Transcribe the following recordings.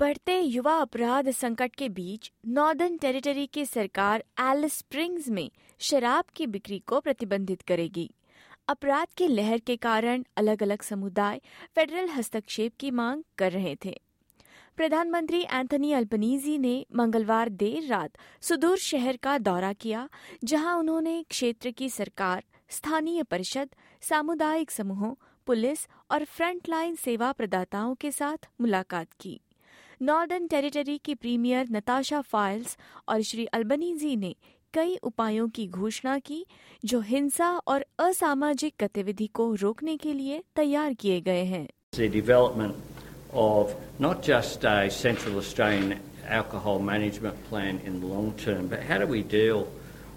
बढ़ते युवा अपराध संकट के बीच नॉर्दर्न टेरिटरी की सरकार एलिस स्प्रिंग्स में शराब की बिक्री को प्रतिबंधित करेगी। अपराध की लहर के कारण अलग अलग समुदाय फेडरल हस्तक्षेप की मांग कर रहे थे। प्रधानमंत्री एंथनी अल्बनीजी ने मंगलवार देर रात सुदूर शहर का दौरा किया, जहाँ उन्होंने क्षेत्र की सरकार, स्थानीय परिषद, सामुदायिक समूहों, पुलिस और फ्रंटलाइन सेवा प्रदाताओं के साथ मुलाकात की। नॉर्दर्न टेरिटरी की प्रीमियर नताशा फाइल्स और श्री अल्बनीजी ने कई उपायों की घोषणा की जो हिंसा और असामाजिक गतिविधि को रोकने के लिए तैयार किए गए हैं The development of not just a Central Australian alcohol management plan in the long term, but how do we deal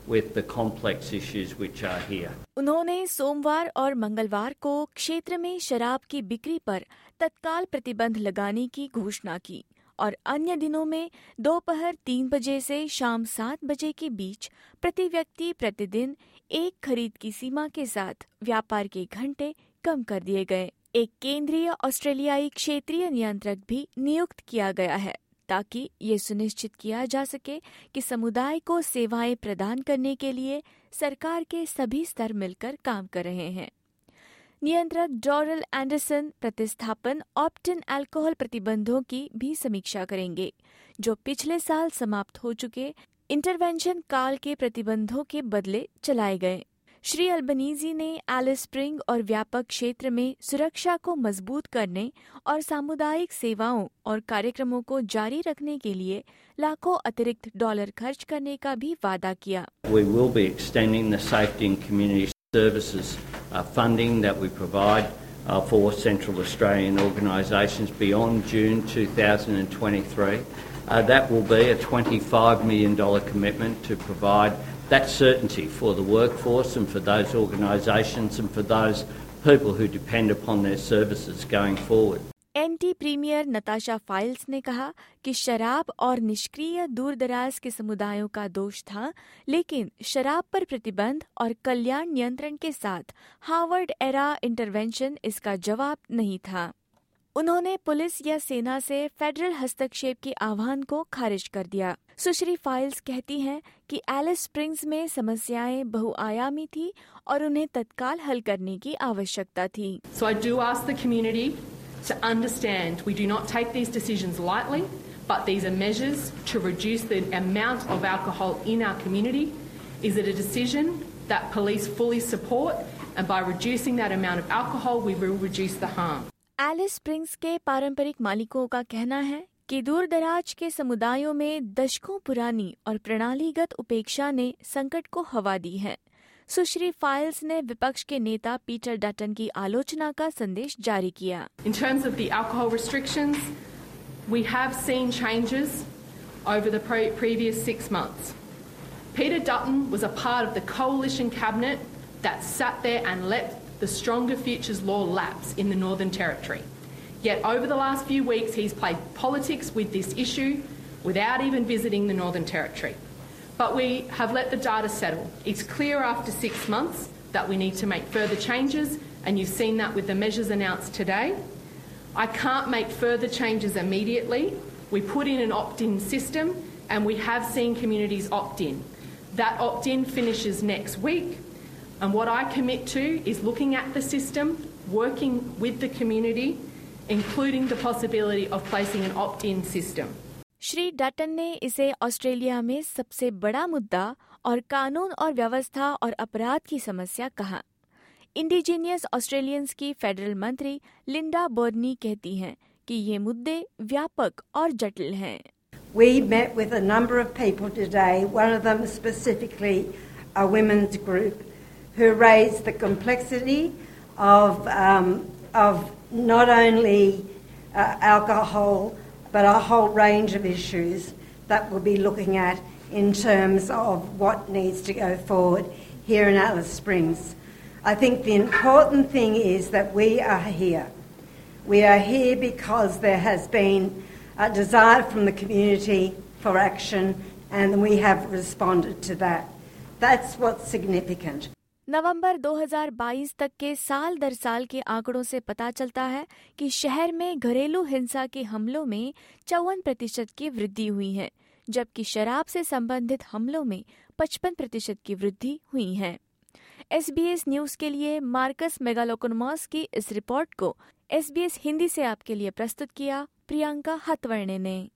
with the complex issues which are here? उन्होंने सोमवार और मंगलवार को क्षेत्र में शराब की बिक्री पर तत्काल प्रतिबंध लगाने की घोषणा की और अन्य दिनों में दोपहर तीन बजे से शाम सात बजे के बीच प्रति व्यक्ति प्रतिदिन एक खरीद की सीमा के साथ व्यापार के घंटे कम कर दिए गए। एक केंद्रीय ऑस्ट्रेलियाई क्षेत्रीय नियंत्रक भी नियुक्त किया गया है ताकि ये सुनिश्चित किया जा सके कि समुदाय को सेवाएँ प्रदान करने के लिए सरकार के सभी स्तर मिलकर काम कर रहे हैं। नियंत्रक डॉरल एंडरसन प्रतिस्थापन ऑप्टिन अल्कोहल प्रतिबंधों की भी समीक्षा करेंगे, जो पिछले साल समाप्त हो चुके इंटरवेंशन काल के प्रतिबंधों के बदले चलाए गए। श्री अल्बनीजी ने एलिस स्प्रिंग और व्यापक क्षेत्र में सुरक्षा को मज़बूत करने और सामुदायिक सेवाओं और कार्यक्रमों को जारी रखने के लिए लाखों अतिरिक्त डॉलर खर्च करने का भी वादा किया। We will be extending the safety and community services uh, funding that we provide uh, for Central Australian organisations beyond June 2023. Uh, that will be a $25 million commitment to provide that certainty for the workforce and for those organisations and for those people who depend upon their services going forward. NT premier Natasha Fyles ने कहा कि शराब और निष्क्रिय दूरदराज के समुदायों का दोष था, लेकिन शराब पर प्रतिबंध और कल्याण नियंत्रण के साथ हार्वर्ड एरा इंटरवेंशन इसका जवाब नहीं था। उन्होंने पुलिस या सेना से फेडरल हस्तक्षेप के आह्वान को खारिज कर दिया। सुश्री फाइल्स कहती हैं कि एलिस स्प्रिंग्स में समस्याएँ बहुआयामी थी और उन्हें तत्काल हल करने की आवश्यकता थी। So I do ask the community to understand we do not take these decisions lightly, but these are measures to reduce the amount of alcohol in our community. Is it a decision that police fully support? And by reducing that amount of alcohol, we will reduce the harm. Alice Springs के पारंपरिक मालिकों का कहना है कि दूर दराज के समुदायों में दशकों पुरानी और प्रणालीगत उपेक्षा ने संकट को हवा दी है सुश्री फाइल्स ने विपक्ष के नेता पीटर डटन की आलोचना का संदेश जारी किया In terms of the alcohol restrictions, we have seen changes over the pre- previous six months. Peter Dutton was a part of the coalition cabinet that sat there and let the Stronger Futures law lapse in the Northern Territory. Yet over the last few weeks, he's played politics with this issue without even visiting the Northern Territory. But we have let the data settle. It's clear after six months that we need to make further changes, and you've seen that with the measures announced today. I can't make further changes immediately. We put in an opt in system, and we have seen communities opt in. That opt in finishes next week, and what I commit to is looking at the system, working with the community, including the possibility of placing an opt in system. Shri Dutton ने इसे Australia में सबसे बड़ा मुद्दा और कानून और व्यवस्था और अपराध की समस्या कहा इंडिजीनियस ऑस्ट्रेलियंस की फेडरल मंत्री लिंडा बर्नी कहती हैं कि ये मुद्दे व्यापक और जटिल हैं We met with a number of people today, one of them specifically a women's group, who raised the complexity of, um, of not only uh, alcohol but a whole range of issues that we'll be looking at in terms of what needs to go forward here in Alice Springs. I think the important thing is that we are here. We are here because there has been a desire from the community for action and we have responded to that. That's what's significant. नवंबर 2022 तक के साल दर साल के आंकड़ों से पता चलता है कि शहर में घरेलू हिंसा के हमलों में चौवन प्रतिशत की वृद्धि हुई है, जबकि शराब से संबंधित हमलों में 55 प्रतिशत की वृद्धि हुई है। एस बी एस न्यूज़ के लिए मार्कस मेगालोकोनमॉस की इस रिपोर्ट को एसबीएस हिंदी से आपके लिए प्रस्तुत किया प्रियंका हतवर्णे ने।